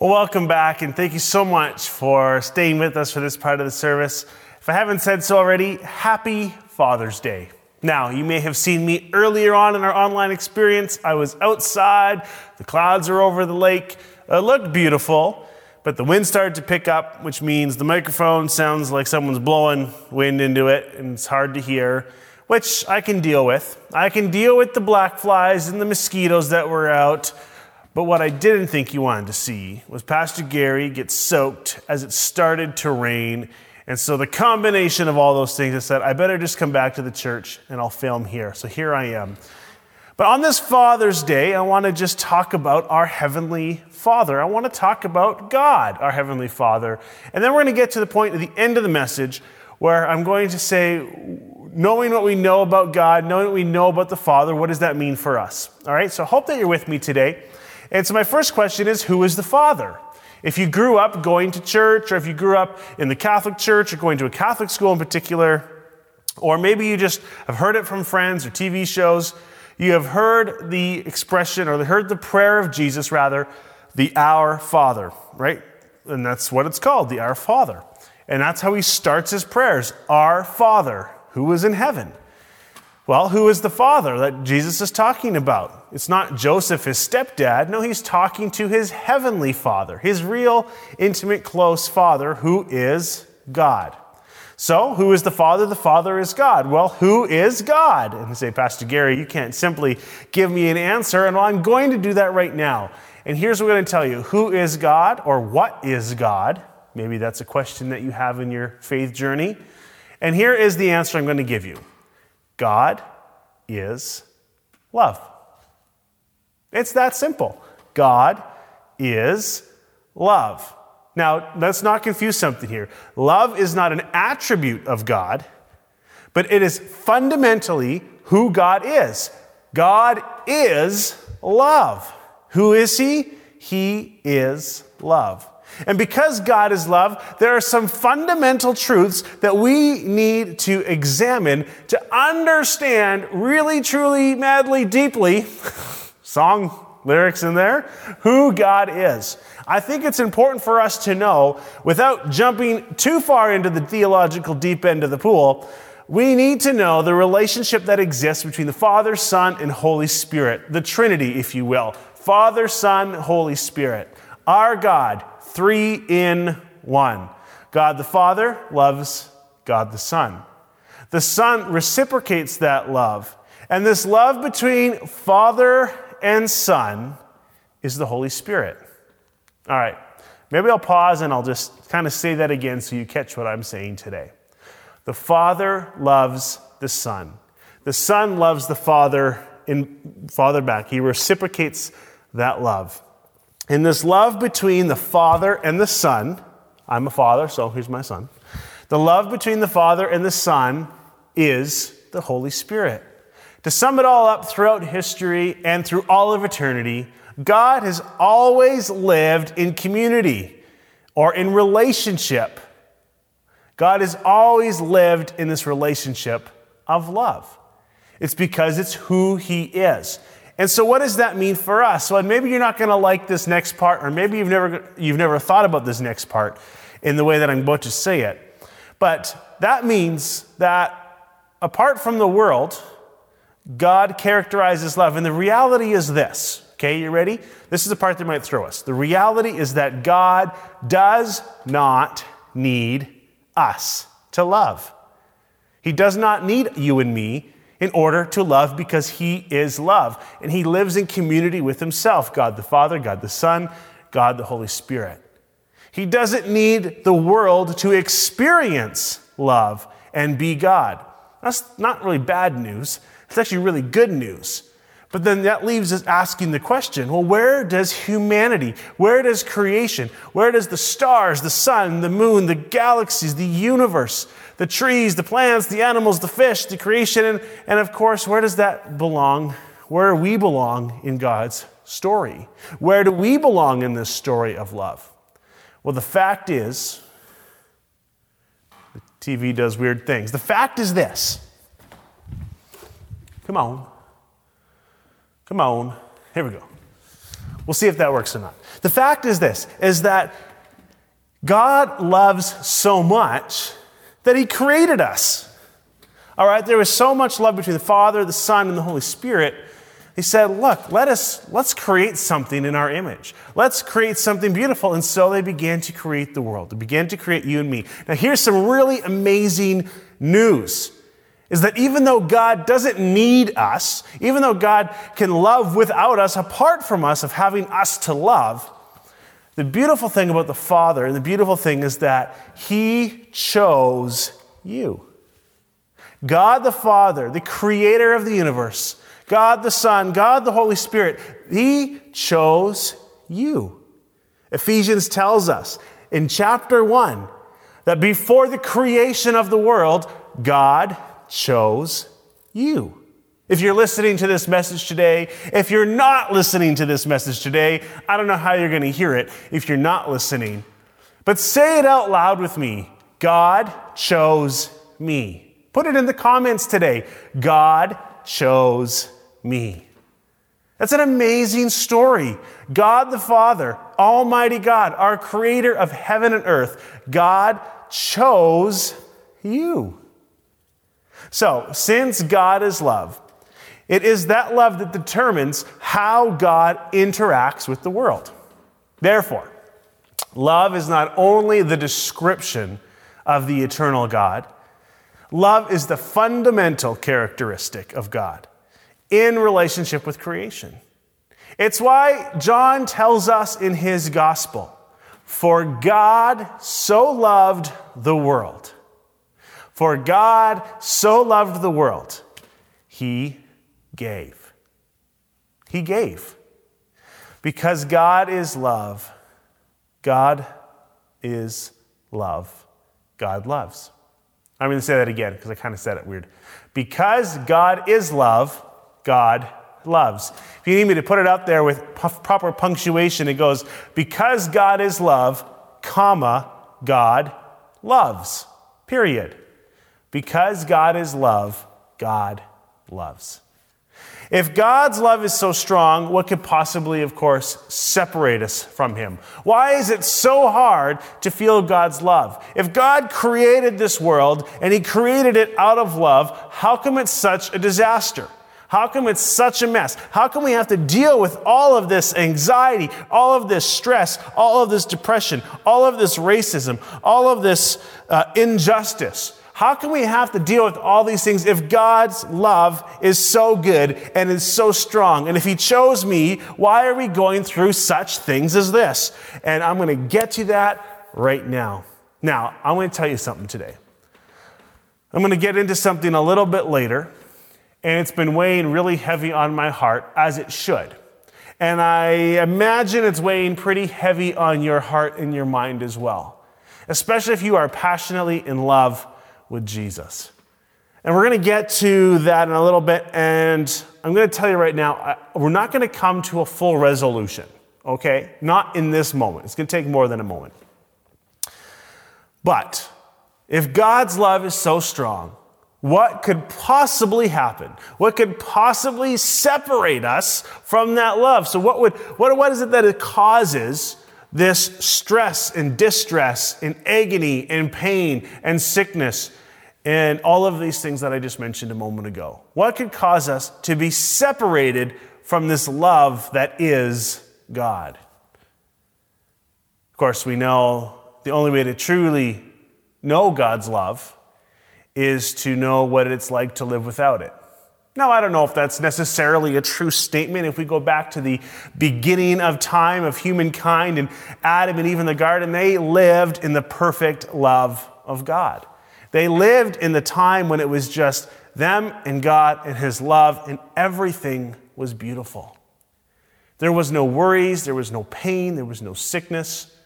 Well, welcome back, and thank you so much for staying with us for this part of the service. If I haven't said so already, happy Father's Day. Now, you may have seen me earlier on in our online experience. I was outside, the clouds are over the lake. It looked beautiful, but the wind started to pick up, which means the microphone sounds like someone's blowing wind into it, and it's hard to hear, which I can deal with. I can deal with the black flies and the mosquitoes that were out. But what I didn't think you wanted to see was Pastor Gary get soaked as it started to rain. And so the combination of all those things, I said, I better just come back to the church and I'll film here. So here I am. But on this Father's Day, I want to just talk about our Heavenly Father. I want to talk about God, our Heavenly Father. And then we're going to get to the point at the end of the message where I'm going to say, knowing what we know about God, knowing what we know about the Father, what does that mean for us? All right, so I hope that you're with me today. And so, my first question is who is the Father? If you grew up going to church, or if you grew up in the Catholic Church, or going to a Catholic school in particular, or maybe you just have heard it from friends or TV shows, you have heard the expression or heard the prayer of Jesus, rather, the Our Father, right? And that's what it's called, the Our Father. And that's how he starts his prayers Our Father, who is in heaven. Well, who is the father that Jesus is talking about? It's not Joseph, his stepdad. No, he's talking to his heavenly father, his real, intimate, close father, who is God. So, who is the Father? The Father is God. Well, who is God? And say, Pastor Gary, you can't simply give me an answer. And well, I'm going to do that right now. And here's what I'm going to tell you Who is God or what is God? Maybe that's a question that you have in your faith journey. And here is the answer I'm going to give you God is love. It's that simple. God is love. Now, let's not confuse something here. Love is not an attribute of God, but it is fundamentally who God is. God is love. Who is He? He is love. And because God is love, there are some fundamental truths that we need to examine to understand really, truly, madly, deeply, song lyrics in there, who God is. I think it's important for us to know, without jumping too far into the theological deep end of the pool, we need to know the relationship that exists between the Father, Son, and Holy Spirit, the Trinity, if you will. Father, Son, Holy Spirit. Our God three in one. God the Father loves God the Son. The Son reciprocates that love. And this love between Father and Son is the Holy Spirit. All right, maybe I'll pause and I'll just kind of say that again so you catch what I'm saying today. The Father loves the Son. The Son loves the Father in Father back. He reciprocates that love. In this love between the Father and the Son, I'm a father, so here's my son. The love between the Father and the Son is the Holy Spirit. To sum it all up throughout history and through all of eternity, God has always lived in community or in relationship. God has always lived in this relationship of love. It's because it's who He is. And so, what does that mean for us? Well, maybe you're not going to like this next part, or maybe you've never, you've never thought about this next part in the way that I'm about to say it. But that means that apart from the world, God characterizes love. And the reality is this. Okay, you ready? This is the part that might throw us. The reality is that God does not need us to love. He does not need you and me in order to love because he is love. And he lives in community with himself God the Father, God the Son, God the Holy Spirit. He doesn't need the world to experience love and be God. That's not really bad news. It's actually really good news. But then that leaves us asking the question well, where does humanity, where does creation, where does the stars, the sun, the moon, the galaxies, the universe, the trees, the plants, the animals, the fish, the creation, and, and of course, where does that belong? Where do we belong in God's story? Where do we belong in this story of love? Well, the fact is, the TV does weird things. The fact is this. Come on. Come on. Here we go. We'll see if that works or not. The fact is this is that God loves so much that he created us. All right, there was so much love between the Father, the Son, and the Holy Spirit. He said, "Look, let us let's create something in our image. Let's create something beautiful." And so they began to create the world. They began to create you and me. Now, here's some really amazing news. Is that even though God doesn't need us, even though God can love without us, apart from us, of having us to love, the beautiful thing about the Father, and the beautiful thing is that He chose you. God the Father, the creator of the universe, God the Son, God the Holy Spirit, He chose you. Ephesians tells us in chapter 1 that before the creation of the world, God chose you. If you're listening to this message today, if you're not listening to this message today, I don't know how you're going to hear it if you're not listening. But say it out loud with me God chose me. Put it in the comments today. God chose me. That's an amazing story. God the Father, Almighty God, our creator of heaven and earth, God chose you. So, since God is love, it is that love that determines how God interacts with the world. Therefore, love is not only the description of the eternal God, love is the fundamental characteristic of God in relationship with creation. It's why John tells us in his gospel For God so loved the world. For God so loved the world, he gave. He gave. Because God is love, God is love. God loves. I'm going to say that again because I kind of said it weird. Because God is love, God loves. If you need me to put it out there with proper punctuation, it goes, because God is love, comma, God loves. Period. Because God is love, God loves. If God's love is so strong, what could possibly, of course, separate us from Him? Why is it so hard to feel God's love? If God created this world and He created it out of love, how come it's such a disaster? How come it's such a mess? How come we have to deal with all of this anxiety, all of this stress, all of this depression, all of this racism, all of this uh, injustice? How can we have to deal with all these things if God's love is so good and is so strong? And if He chose me, why are we going through such things as this? And I'm going to get to that right now. Now, I'm going to tell you something today. I'm going to get into something a little bit later, and it's been weighing really heavy on my heart, as it should. And I imagine it's weighing pretty heavy on your heart and your mind as well, especially if you are passionately in love with Jesus. And we're going to get to that in a little bit. And I'm going to tell you right now, we're not going to come to a full resolution, okay? Not in this moment. It's going to take more than a moment. But if God's love is so strong, what could possibly happen? What could possibly separate us from that love? So, what, would, what, what is it that it causes this stress and distress and agony and pain and sickness and all of these things that I just mentioned a moment ago. What could cause us to be separated from this love that is God? Of course, we know the only way to truly know God's love is to know what it's like to live without it. Now, I don't know if that's necessarily a true statement. If we go back to the beginning of time of humankind and Adam and Eve in the garden, they lived in the perfect love of God. They lived in the time when it was just them and God and His love, and everything was beautiful. There was no worries, there was no pain, there was no sickness.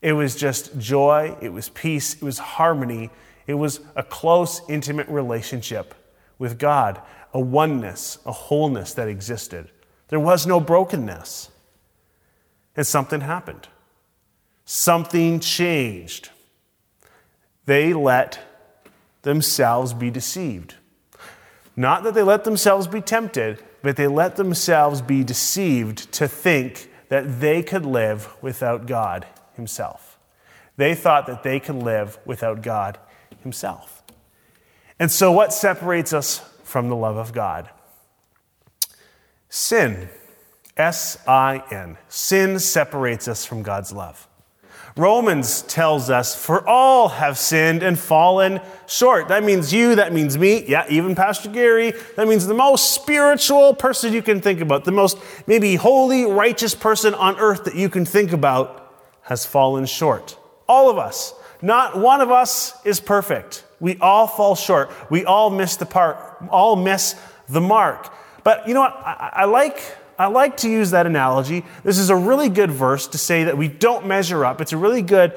It was just joy, it was peace, it was harmony, it was a close, intimate relationship with God a oneness, a wholeness that existed. There was no brokenness. And something happened. Something changed. They let themselves be deceived. Not that they let themselves be tempted, but they let themselves be deceived to think that they could live without God Himself. They thought that they could live without God Himself. And so, what separates us from the love of God? Sin. S I N. Sin separates us from God's love. Romans tells us, For all have sinned and fallen short. That means you, that means me, yeah, even Pastor Gary. That means the most spiritual person you can think about, the most maybe holy, righteous person on earth that you can think about has fallen short. All of us. Not one of us is perfect. We all fall short. We all miss the part, all miss the mark. But you know what? I, I like I like to use that analogy. This is a really good verse to say that we don't measure up. It's a really good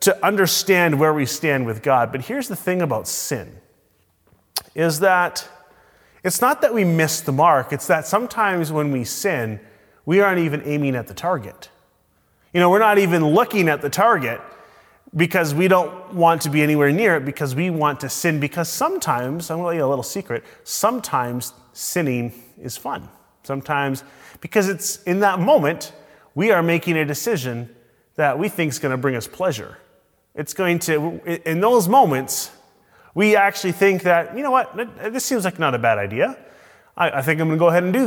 to understand where we stand with God. But here's the thing about sin is that it's not that we miss the mark, it's that sometimes when we sin, we aren't even aiming at the target. You know, we're not even looking at the target because we don't want to be anywhere near it because we want to sin. Because sometimes, I'm going to tell you a little secret, sometimes sinning is fun. Sometimes because it's in that moment, we are making a decision that we think is going to bring us pleasure. It's going to, in those moments, we actually think that, you know what, this seems like not a bad idea. I, I think I'm going to go ahead and do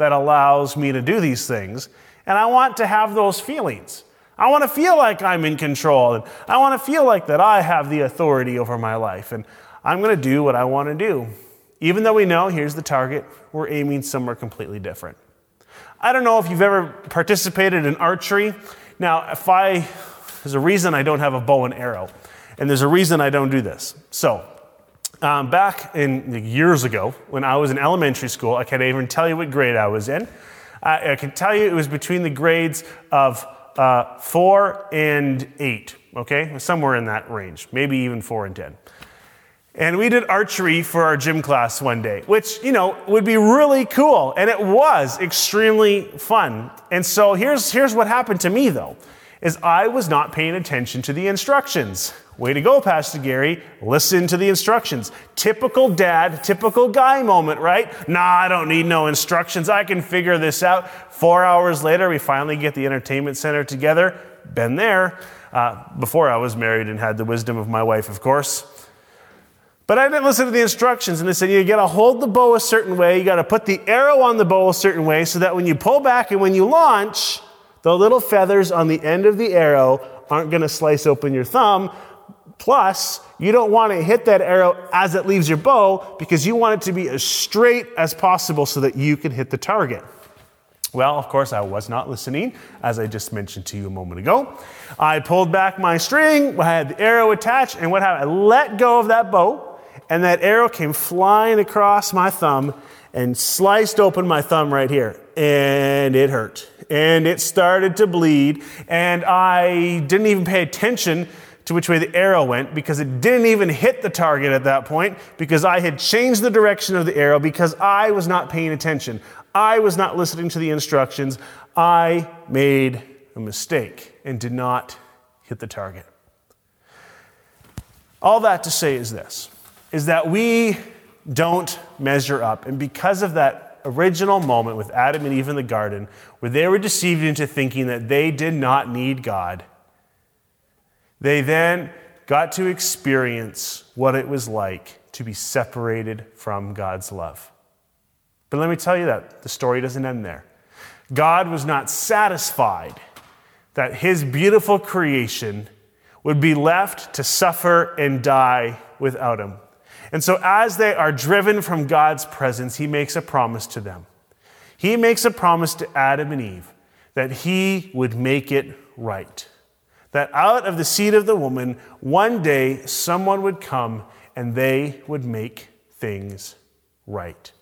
that. Allows me to do these things. And I want to have those feelings. I want to feel like I'm in control. And I want to feel like that I have the authority over my life. And I'm going to do what I want to do. Even though we know here's the target, we're aiming somewhere completely different. I don't know if you've ever participated in archery. Now, if I, there's a reason I don't have a bow and arrow, and there's a reason I don't do this. So, um, back in years ago, when I was in elementary school, I can't even tell you what grade I was in. I, I can tell you it was between the grades of uh, four and eight, okay? Somewhere in that range, maybe even four and 10. And we did archery for our gym class one day, which, you know, would be really cool. And it was extremely fun. And so here's, here's what happened to me, though, is I was not paying attention to the instructions. Way to go, Pastor Gary. Listen to the instructions. Typical dad, typical guy moment, right? Nah, I don't need no instructions. I can figure this out. Four hours later, we finally get the entertainment center together. Been there. Uh, before I was married and had the wisdom of my wife, of course. But I didn't listen to the instructions, and they said you got to hold the bow a certain way, you got to put the arrow on the bow a certain way, so that when you pull back and when you launch, the little feathers on the end of the arrow aren't going to slice open your thumb. Plus, you don't want to hit that arrow as it leaves your bow because you want it to be as straight as possible so that you can hit the target. Well, of course, I was not listening, as I just mentioned to you a moment ago. I pulled back my string, I had the arrow attached, and what happened? I let go of that bow and that arrow came flying across my thumb and sliced open my thumb right here. And it hurt. And it started to bleed. And I didn't even pay attention to which way the arrow went because it didn't even hit the target at that point because I had changed the direction of the arrow because I was not paying attention. I was not listening to the instructions. I made a mistake and did not hit the target. All that to say is this is that we don't measure up. And because of original moment with Adam and Eve in the garden, where they were deceived into thinking that they did not need God, they then got to experience what it was like to be separated from God's love. But let me tell you that the story doesn't end there. God was not satisfied that his beautiful creation would be left to suffer and die without him. And so, as they are driven from God's presence, he makes a promise to them. He makes a promise to Adam and Eve that he would make it right. That out of the seed of the woman, one day someone would come and they would make things right.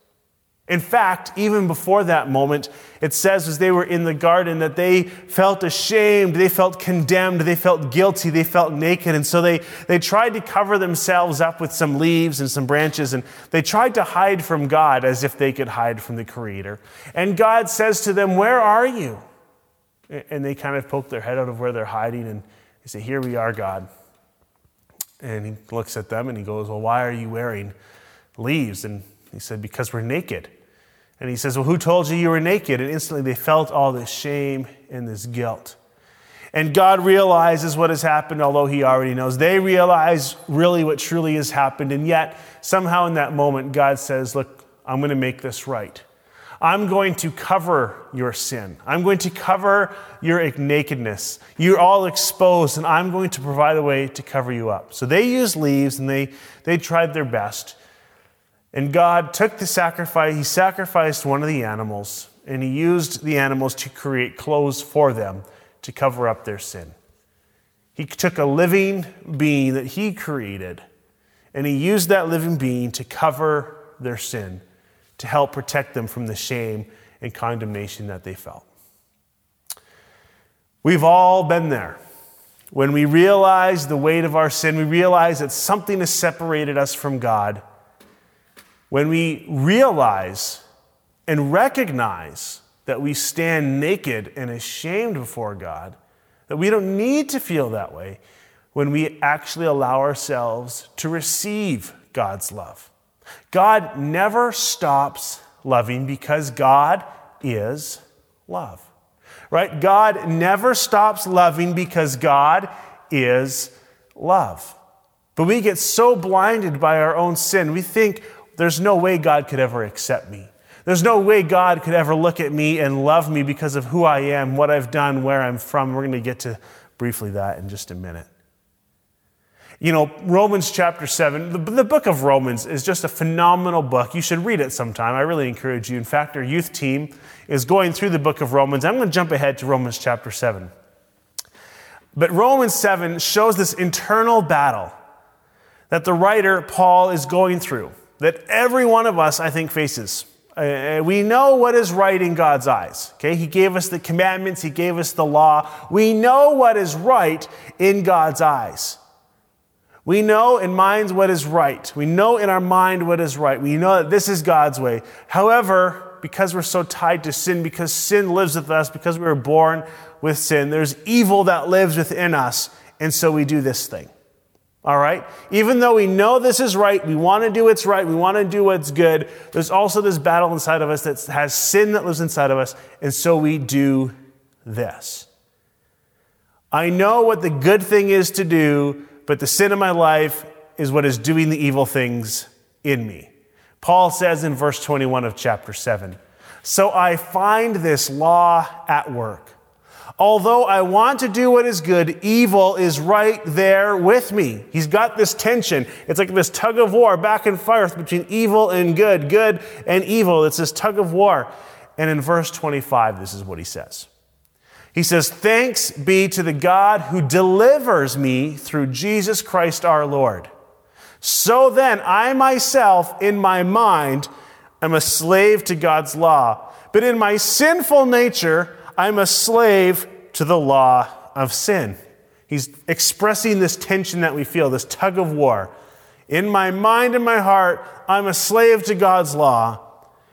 In fact, even before that moment, it says as they were in the garden that they felt ashamed, they felt condemned, they felt guilty, they felt naked. And so they, they tried to cover themselves up with some leaves and some branches, and they tried to hide from God as if they could hide from the Creator. And God says to them, Where are you? And they kind of poke their head out of where they're hiding and they say, Here we are, God. And he looks at them and he goes, Well, why are you wearing leaves? And He said, Because we're naked. And he says, Well, who told you you were naked? And instantly they felt all this shame and this guilt. And God realizes what has happened, although He already knows. They realize really what truly has happened. And yet, somehow in that moment, God says, Look, I'm going to make this right. I'm going to cover your sin. I'm going to cover your nakedness. You're all exposed, and I'm going to provide a way to cover you up. So they used leaves and they, they tried their best. And God took the sacrifice, He sacrificed one of the animals, and He used the animals to create clothes for them to cover up their sin. He took a living being that He created, and He used that living being to cover their sin to help protect them from the shame and condemnation that they felt. We've all been there. When we realize the weight of our sin, we realize that something has separated us from God. When we realize and recognize that we stand naked and ashamed before God, that we don't need to feel that way when we actually allow ourselves to receive God's love. God never stops loving because God is love. Right? God never stops loving because God is love. But we get so blinded by our own sin, we think there's no way God could ever accept me. There's no way God could ever look at me and love me because of who I am, what I've done, where I'm from. We're going to get to briefly that in just a minute. You know, Romans chapter 7, the, the, book of Romans is just a phenomenal book. You should read it sometime. I really encourage you. In fact, our youth team is going through the book of Romans. I'm going to jump ahead to Romans chapter 7. But Romans 7 shows this internal battle that the writer, Paul, is going through, that every one of us, I think, faces. Uh, we know what is right in God's eyes. Okay, He gave us the commandments, He gave us the law. We know what is right in God's eyes. We know in minds what is right. We know in our mind what is right. We know that this is God's way. However, because we're so tied to sin, because sin lives with us, because we were born with sin, there's evil that lives within us. And so we do this thing. All right? Even though we know this is right, we want to do what's right, we want to do what's good, there's also this battle inside of us that has sin that lives inside of us. And so we do this. I know what the good thing is to do, but the sin of my life is what is doing the evil things in me. Paul says in verse 21 of chapter 7 So I find this law at work. Although I want to do what is good, evil is right there with me. He's got this tension. It's like this tug of war back and forth between evil and good, good and evil. It's this tug of war. And in verse 25, this is what he says. He says, Thanks be to the God who delivers me through Jesus Christ our Lord. So then, I myself, in my mind, am a slave to God's law. But in my sinful nature, I'm a slave to the law of sin. He's expressing this tension that we feel, this tug of war. In my mind and my heart, I'm a slave to God's law,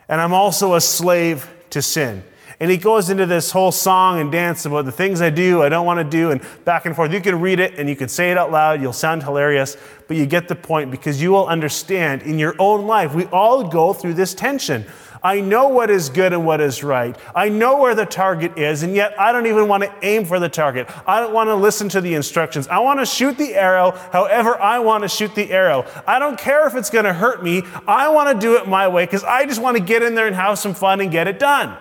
and I'm also a slave to sin. And he goes into this whole song and dance about the things I do, I don't want to do, and back and forth. You can read it and you can say it out loud. You'll sound hilarious, but you get the point because you will understand in your own life. We all go through this tension. I know what is good and what is right. I know where the target is, and yet I don't even want to aim for the target. I don't want to listen to the instructions. I want to shoot the arrow however I want to shoot the arrow. I don't care if it's going to hurt me. I want to do it my way because I just want to get in there and have some fun and get it done.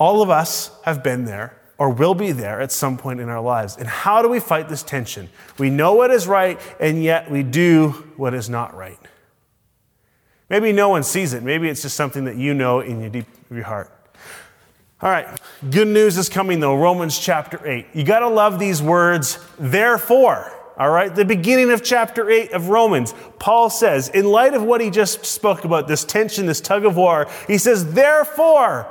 All of us have been there or will be there at some point in our lives. And how do we fight this tension? We know what is right, and yet we do what is not right. Maybe no one sees it. Maybe it's just something that you know in your deep of your heart. All right, good news is coming though. Romans chapter 8. You got to love these words, therefore. All right, the beginning of chapter 8 of Romans, Paul says, in light of what he just spoke about, this tension, this tug of war, he says, therefore,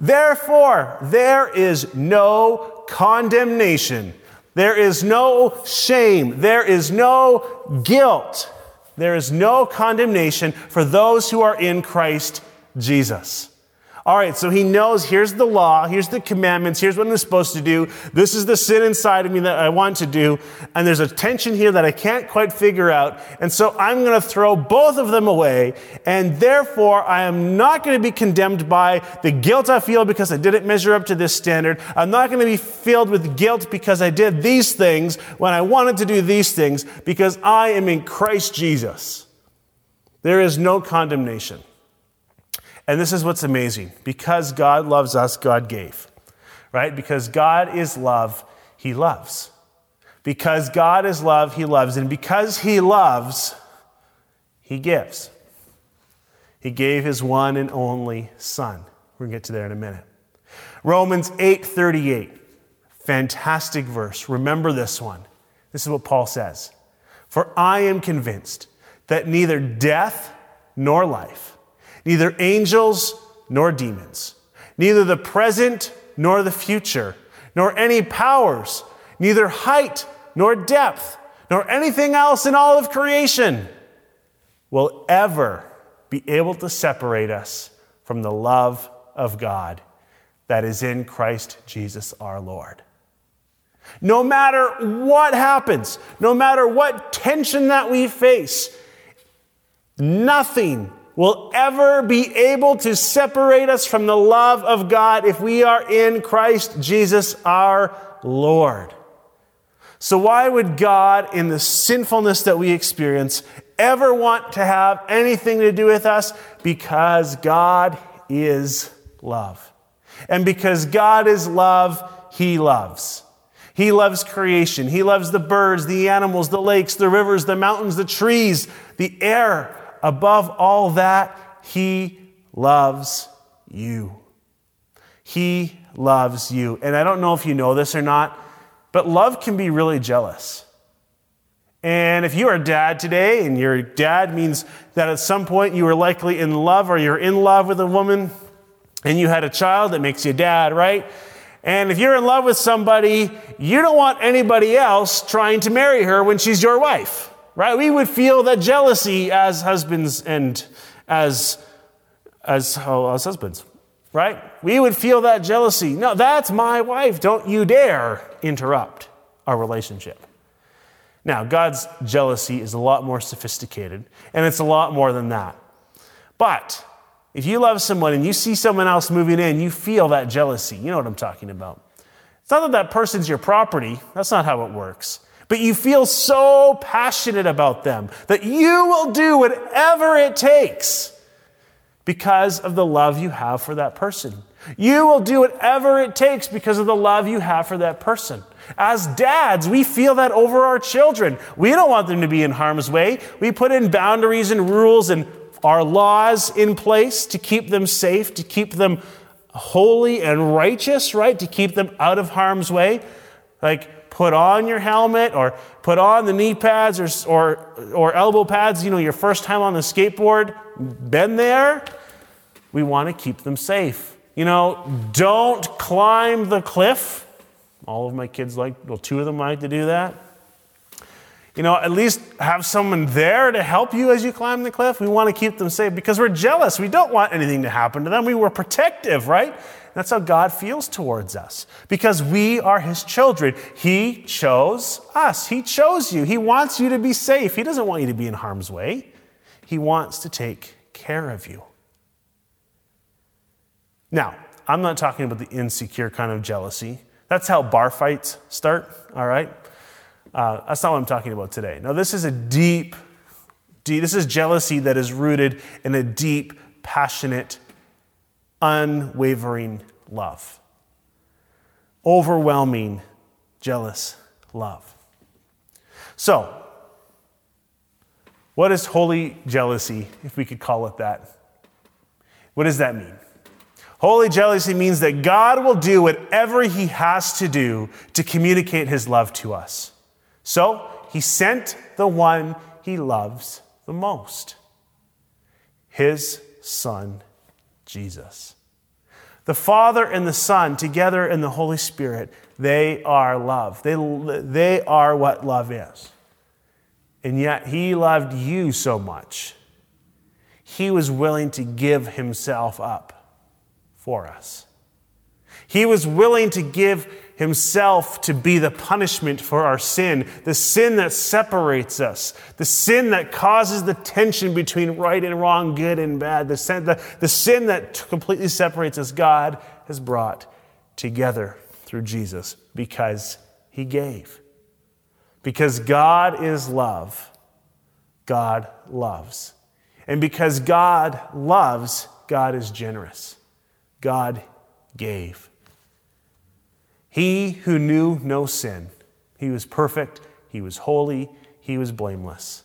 Therefore, there is no condemnation. There is no shame. There is no guilt. There is no condemnation for those who are in Christ Jesus. All right, so he knows here's the law, here's the commandments, here's what I'm supposed to do. This is the sin inside of me that I want to do. And there's a tension here that I can't quite figure out. And so I'm going to throw both of them away. And therefore, I am not going to be condemned by the guilt I feel because I didn't measure up to this standard. I'm not going to be filled with guilt because I did these things when I wanted to do these things because I am in Christ Jesus. There is no condemnation. And this is what's amazing. Because God loves us, God gave. Right? Because God is love, He loves. Because God is love, He loves. And because He loves, He gives. He gave His one and only Son. We're going to get to there in a minute. Romans 8 38. Fantastic verse. Remember this one. This is what Paul says For I am convinced that neither death nor life neither angels nor demons, neither the present nor the future, nor any powers, neither height nor depth, nor anything else in all of creation will ever be able to separate us from the love of God that is in Christ Jesus our Lord. No matter what happens, no matter what tension that we face, nothing will ever be able to separate us from the love of God if we are in Christ Jesus our Lord. So, why would God, in the sinfulness that we experience, ever want to have anything to do with us? Because God is love. And because God is love, He loves. He loves creation. He loves the birds, the animals, the lakes, the rivers, the mountains, the trees, the air above all that, He loves you. He loves you. And I don't know if you know this or not, but love can be really jealous. And if you are a dad today, and your dad means that at some point you were likely in love or you're in love with a woman and you had a child that makes you dad, right? And if you're in love with somebody, you don't want anybody else trying to marry her when she's your wife right? We would feel that jealousy as husbands and as, as, oh, as husbands, right? We would feel that jealousy. No, that's my wife. Don't you dare interrupt our relationship. Now, God's jealousy is a lot more sophisticated, and it's a lot more than that. But if you love someone and you see someone else moving in, you feel that jealousy. You know what I'm talking about. It's not that that person's your property, that's not how it works but you feel so passionate about them that you will do whatever it takes because of the love you have for that person. You will do whatever it takes because of the love you have for that person. As dads, we feel that over our children. We don't want them to be in harm's way. We put in boundaries and rules and our laws in place to keep them safe, to keep them holy and righteous, right? To keep them out of harm's way. Like, put on your helmet or put on the knee pads or, or, or elbow pads, you know, your first time on the skateboard, been there. We want to keep them safe. You know, don't climb the cliff. All of my kids like, well, two of them like to do that. You know, at least have someone there to help you as you climb the cliff. We want to keep them safe because we're jealous. We don't want anything to happen to them. We were protective, right? That's how God feels towards us because we are His children. He chose us, He chose you. He wants you to be safe. He doesn't want you to be in harm's way, He wants to take care of you. Now, I'm not talking about the insecure kind of jealousy. That's how bar fights start, all right? Uh, that's not what I'm talking about today. Now, this is a deep, deep, this is jealousy that is rooted in a deep, passionate unwavering love, overwhelming, jealous love. So, what is holy jealousy, if we could call it that? What does that mean? Holy jealousy means that God will do whatever he has to do to communicate his love to us. So, he sent the one he loves the most his son, Jesus. The Father and the Son, together in the Holy Spirit, they are love. They, they are what love is. And yet, He loved you so much, He was willing to give Himself up for us. He was willing to give himself to be the punishment for our sin, the sin that separates us, the sin that causes the tension between right and wrong, good and bad, the sin, the, the sin that completely separates us. God has brought together through Jesus because he gave. Because God is love, God loves. And because God loves, God is generous. God gave. He who knew no sin, he was perfect, he was holy, he was blameless.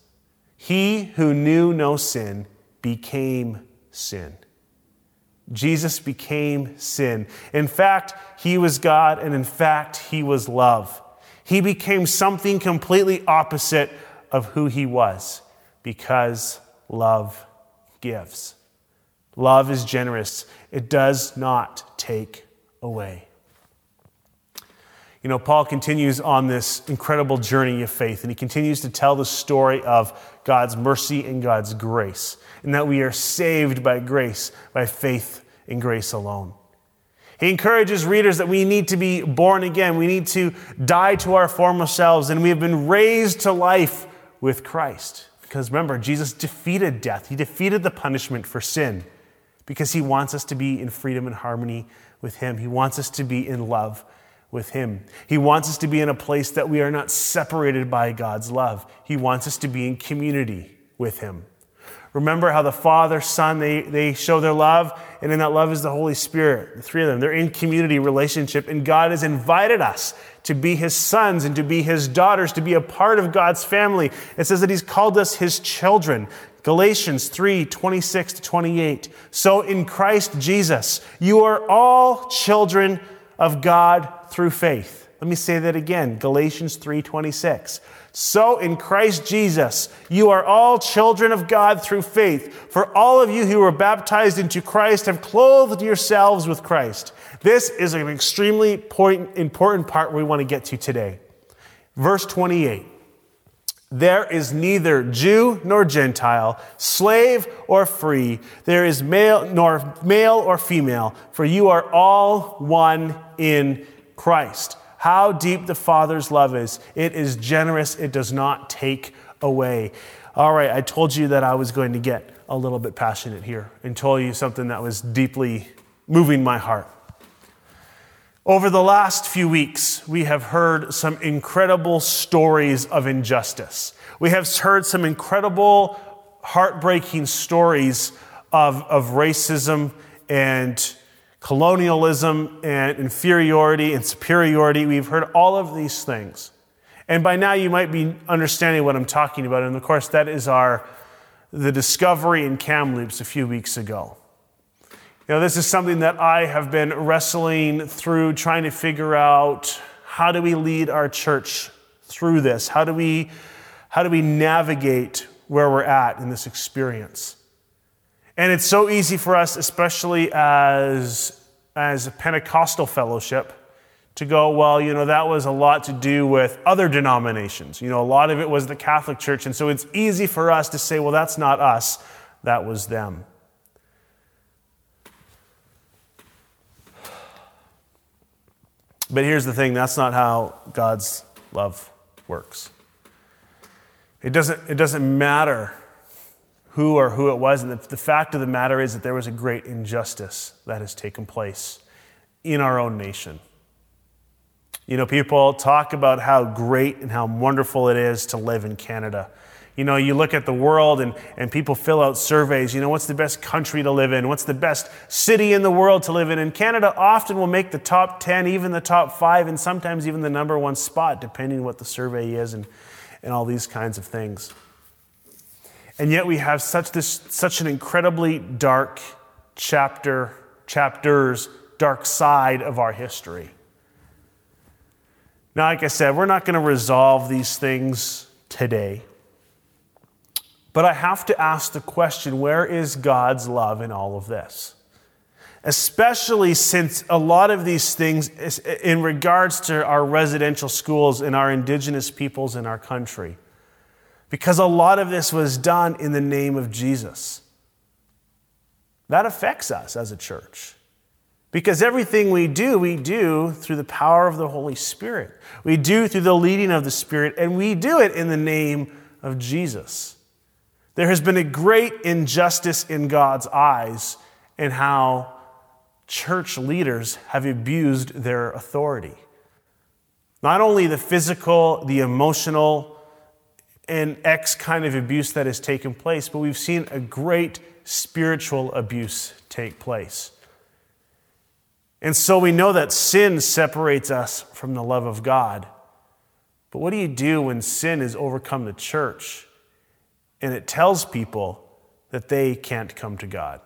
He who knew no sin became sin. Jesus became sin. In fact, he was God, and in fact, he was love. He became something completely opposite of who he was because love gives. Love is generous, it does not take away. You know, Paul continues on this incredible journey of faith, and he continues to tell the story of God's mercy and God's grace, and that we are saved by grace, by faith in grace alone. He encourages readers that we need to be born again. We need to die to our former selves, and we have been raised to life with Christ. Because remember, Jesus defeated death, He defeated the punishment for sin because He wants us to be in freedom and harmony with Him. He wants us to be in love with Him. He wants us to be in a place that we are not separated by God's love. He wants us to be in community with Him. Remember how the Father, Son, they, they show their love, and in that love is the Holy Spirit. The three of them, they're in community relationship, and God has invited us to be His sons and to be His daughters, to be a part of God's family. It says that He's called us His children. Galatians 3 26 to 28. So in Christ Jesus, you are all children of God through faith. Let me say that again. Galatians 3:26. So in Christ Jesus, you are all children of God through faith. For all of you who were baptized into Christ have clothed yourselves with Christ. This is an extremely important part we want to get to today. Verse 28. There is neither Jew nor Gentile, slave or free. There is male nor male or female, for you are all one in Christ. How deep the Father's love is. It is generous, it does not take away. All right, I told you that I was going to get a little bit passionate here and told you something that was deeply moving my heart. Over the last few weeks, we have heard some incredible stories of injustice. We have heard some incredible, heartbreaking stories of, of racism and colonialism and inferiority and superiority. We've heard all of these things. And by now you might be understanding what I'm talking about. And of course, that is our the discovery in Kamloops a few weeks ago. You know, this is something that I have been wrestling through, trying to figure out how do we lead our church through this? How do we, how do we navigate where we're at in this experience? And it's so easy for us, especially as, as a Pentecostal fellowship, to go, well, you know, that was a lot to do with other denominations. You know, a lot of it was the Catholic Church. And so it's easy for us to say, well, that's not us, that was them. But here's the thing that's not how God's love works. It doesn't, it doesn't matter who or who it was. And the, the fact of the matter is that there was a great injustice that has taken place in our own nation. You know, people talk about how great and how wonderful it is to live in Canada. You know, you look at the world and, and people fill out surveys. You know, what's the best country to live in? What's the best city in the world to live in? And Canada often will make the top 10, even the top five, and sometimes even the number one spot, depending what the survey is and, and all these kinds of things. And yet we have such, this, such an incredibly dark chapter, chapters, dark side of our history. Now, like I said, we're not going to resolve these things today. But I have to ask the question where is God's love in all of this? Especially since a lot of these things, in regards to our residential schools and our indigenous peoples in our country, because a lot of this was done in the name of Jesus. That affects us as a church. Because everything we do, we do through the power of the Holy Spirit. We do through the leading of the Spirit, and we do it in the name of Jesus. There has been a great injustice in God's eyes in how church leaders have abused their authority. Not only the physical, the emotional, and X kind of abuse that has taken place, but we've seen a great spiritual abuse take place. And so we know that sin separates us from the love of God. But what do you do when sin has overcome the church and it tells people that they can't come to God?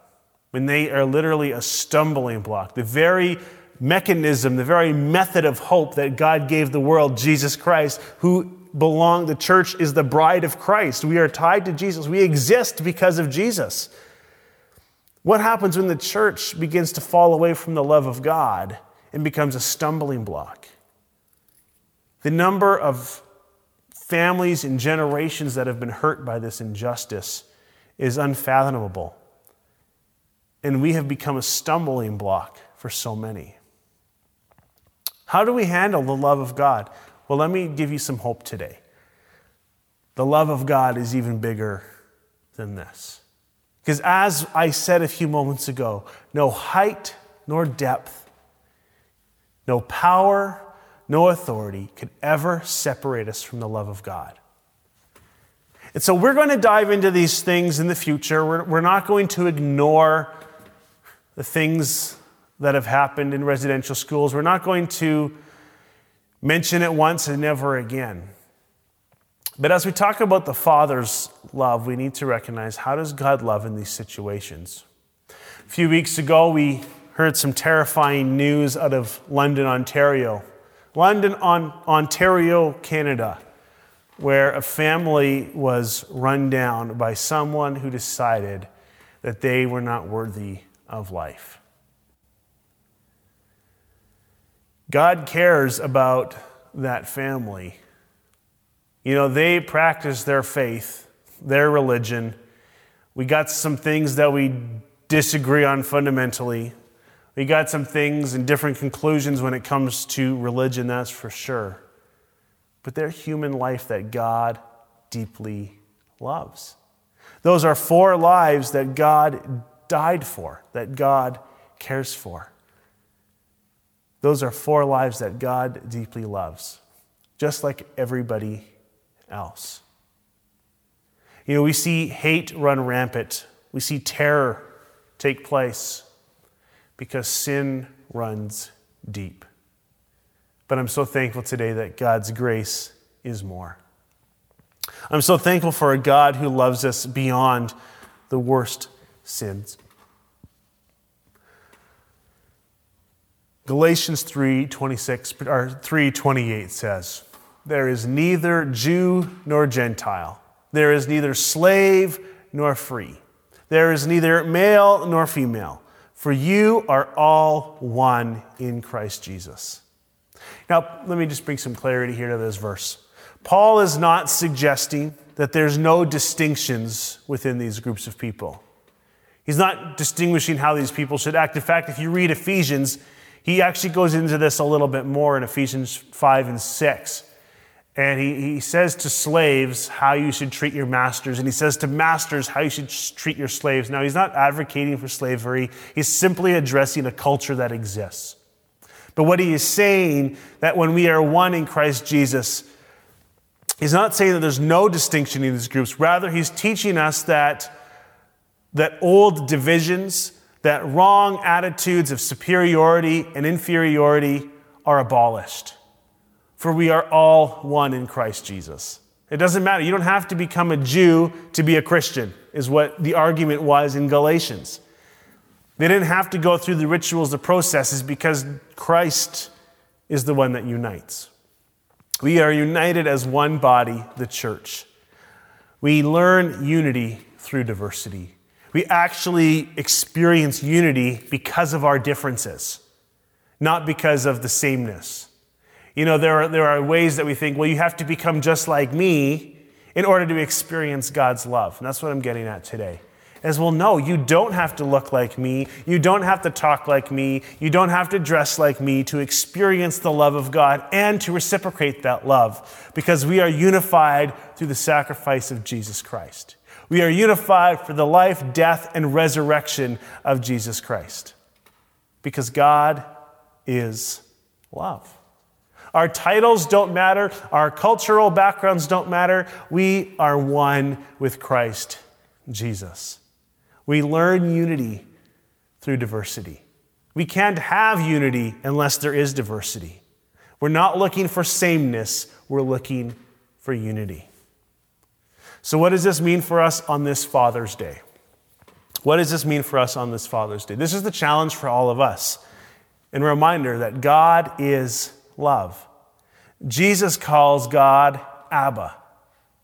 When they are literally a stumbling block, the very mechanism, the very method of hope that God gave the world, Jesus Christ, who belong, the church is the bride of Christ. We are tied to Jesus. We exist because of Jesus. What happens when the church begins to fall away from the love of God and becomes a stumbling block? The number of families and generations that have been hurt by this injustice is unfathomable. And we have become a stumbling block for so many. How do we handle the love of God? Well, let me give you some hope today. The love of God is even bigger than this. Because as I said a few moments ago, no height nor depth, no power, no authority could ever separate us from the love of God. And so we're going to dive into these things in the future. We're, we're not going to ignore the things that have happened in residential schools. We're not going to mention it once and never again. But as we talk about the Father's love, we need to recognize how does God love in these situations? A few weeks ago, we heard some terrifying news out of London, Ontario. London, on, Ontario, Canada, where a family was run down by someone who decided that they were not worthy of life. God cares about that family. You know, they practice their faith, their religion. We got some things that we disagree on fundamentally. We got some things and different conclusions when it comes to religion, that's for sure. But they're human life that God deeply loves. Those are four lives that God died for, that God cares for. Those are four lives that God deeply loves, just like everybody else. You know, we see hate run rampant, we see terror take place because sin runs deep. But I'm so thankful today that God's grace is more. I'm so thankful for a God who loves us beyond the worst sins. Galatians 3:26 or 3:28 says, "There is neither Jew nor Gentile. There is neither slave nor free. There is neither male nor female, for you are all one in Christ Jesus." Now, let me just bring some clarity here to this verse. Paul is not suggesting that there's no distinctions within these groups of people. He's not distinguishing how these people should act. In fact, if you read Ephesians, he actually goes into this a little bit more in Ephesians 5 and 6. And he, he says to slaves how you should treat your masters, and he says to masters how you should treat your slaves. Now, he's not advocating for slavery, he's simply addressing a culture that exists. But what he is saying that when we are one in Christ Jesus, he's not saying that there's no distinction in these groups. Rather, he's teaching us that, that old divisions, that wrong attitudes of superiority and inferiority are abolished. For we are all one in Christ Jesus. It doesn't matter. You don't have to become a Jew to be a Christian, is what the argument was in Galatians. They didn't have to go through the rituals, the processes, because Christ is the one that unites. We are united as one body, the church. We learn unity through diversity we actually experience unity because of our differences, not because of the sameness. You know, there are, there are ways that we think, well, you have to become just like me in order to experience God's love. And that's what I'm getting at today. as well, no, you don't have to look like me. You don't have to talk like me. You don't have to dress like me to experience the love of God and to reciprocate that love because we are unified through the sacrifice of Jesus Christ. We are unified for the life, death, and resurrection of Jesus Christ because God is love. Our titles don't matter. Our cultural backgrounds don't matter. We are one with Christ Jesus. We learn unity through diversity. We can't have unity unless there is diversity. We're not looking for sameness, we're looking for unity. So, what does this mean for us on this Father's Day? What does this mean for us on this Father's Day? This is the challenge for all of us. And a reminder that God is love. Jesus calls God Abba,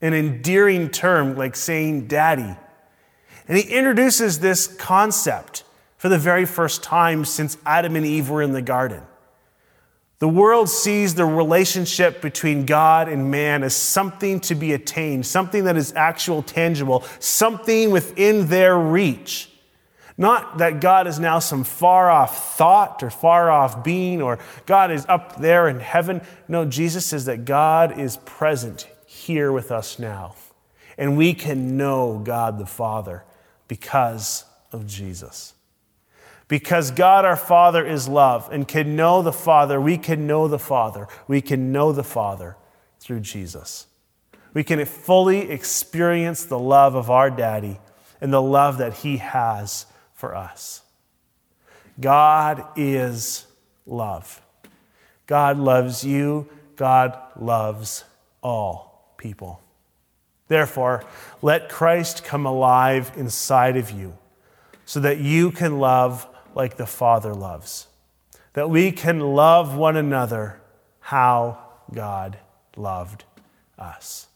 an endearing term like saying daddy. And he introduces this concept for the very first time since Adam and Eve were in the garden. The world sees the relationship between God and man as something to be attained, something that is actual, tangible, something within their reach. Not that God is now some far off thought or far off being or God is up there in heaven. No, Jesus says that God is present here with us now. And we can know God the Father because of Jesus. Because God our Father is love and can know the Father, we can know the Father. We can know the Father through Jesus. We can fully experience the love of our daddy and the love that he has for us. God is love. God loves you. God loves all people. Therefore, let Christ come alive inside of you so that you can love like the Father loves, that we can love one another how God loved us.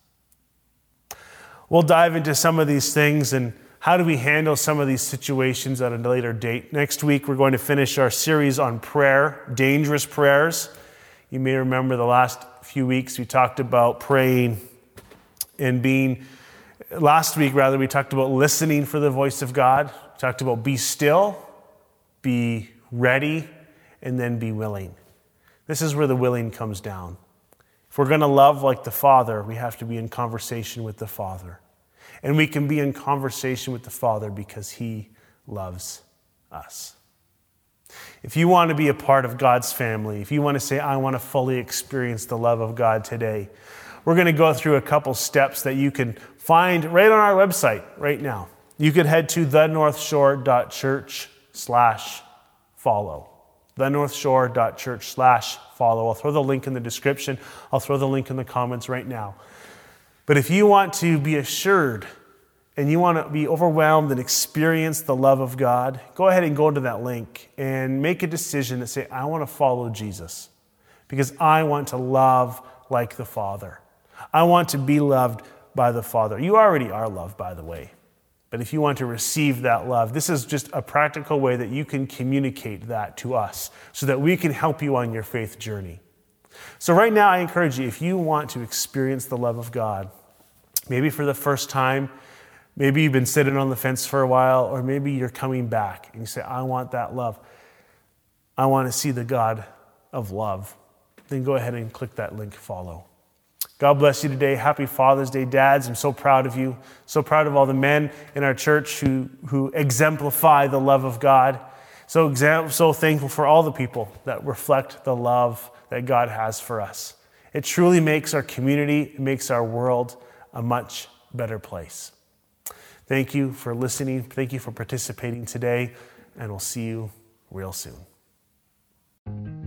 We'll dive into some of these things and how do we handle some of these situations at a later date? Next week, we're going to finish our series on prayer, dangerous prayers. You may remember the last few weeks we talked about praying and being, last week rather, we talked about listening for the voice of God. We talked about be still, be ready, and then be willing. This is where the willing comes down. If we're going to love like the Father, we have to be in conversation with the Father. And we can be in conversation with the Father because He loves us. If you want to be a part of God's family, if you want to say, I want to fully experience the love of God today, we're going to go through a couple steps that you can find right on our website right now. You could head to thenorthshore.church slash follow. Thenorthshore.church slash follow. I'll throw the link in the description. I'll throw the link in the comments right now. But if you want to be assured and you want to be overwhelmed and experience the love of God, go ahead and go to that link and make a decision to say, I want to follow Jesus because I want to love like the Father. I want to be loved by the Father. You already are loved, by the way. But if you want to receive that love, this is just a practical way that you can communicate that to us so that we can help you on your faith journey. So, right now, I encourage you if you want to experience the love of God, maybe for the first time, maybe you've been sitting on the fence for a while, or maybe you're coming back and you say, I want that love. I want to see the God of love. Then go ahead and click that link, follow. God bless you today. Happy Father's Day, dads. I'm so proud of you. So proud of all the men in our church who, who exemplify the love of God. So, exam- so thankful for all the people that reflect the love that God has for us. It truly makes our community, it makes our world a much better place. Thank you for listening. Thank you for participating today, and we'll see you real soon.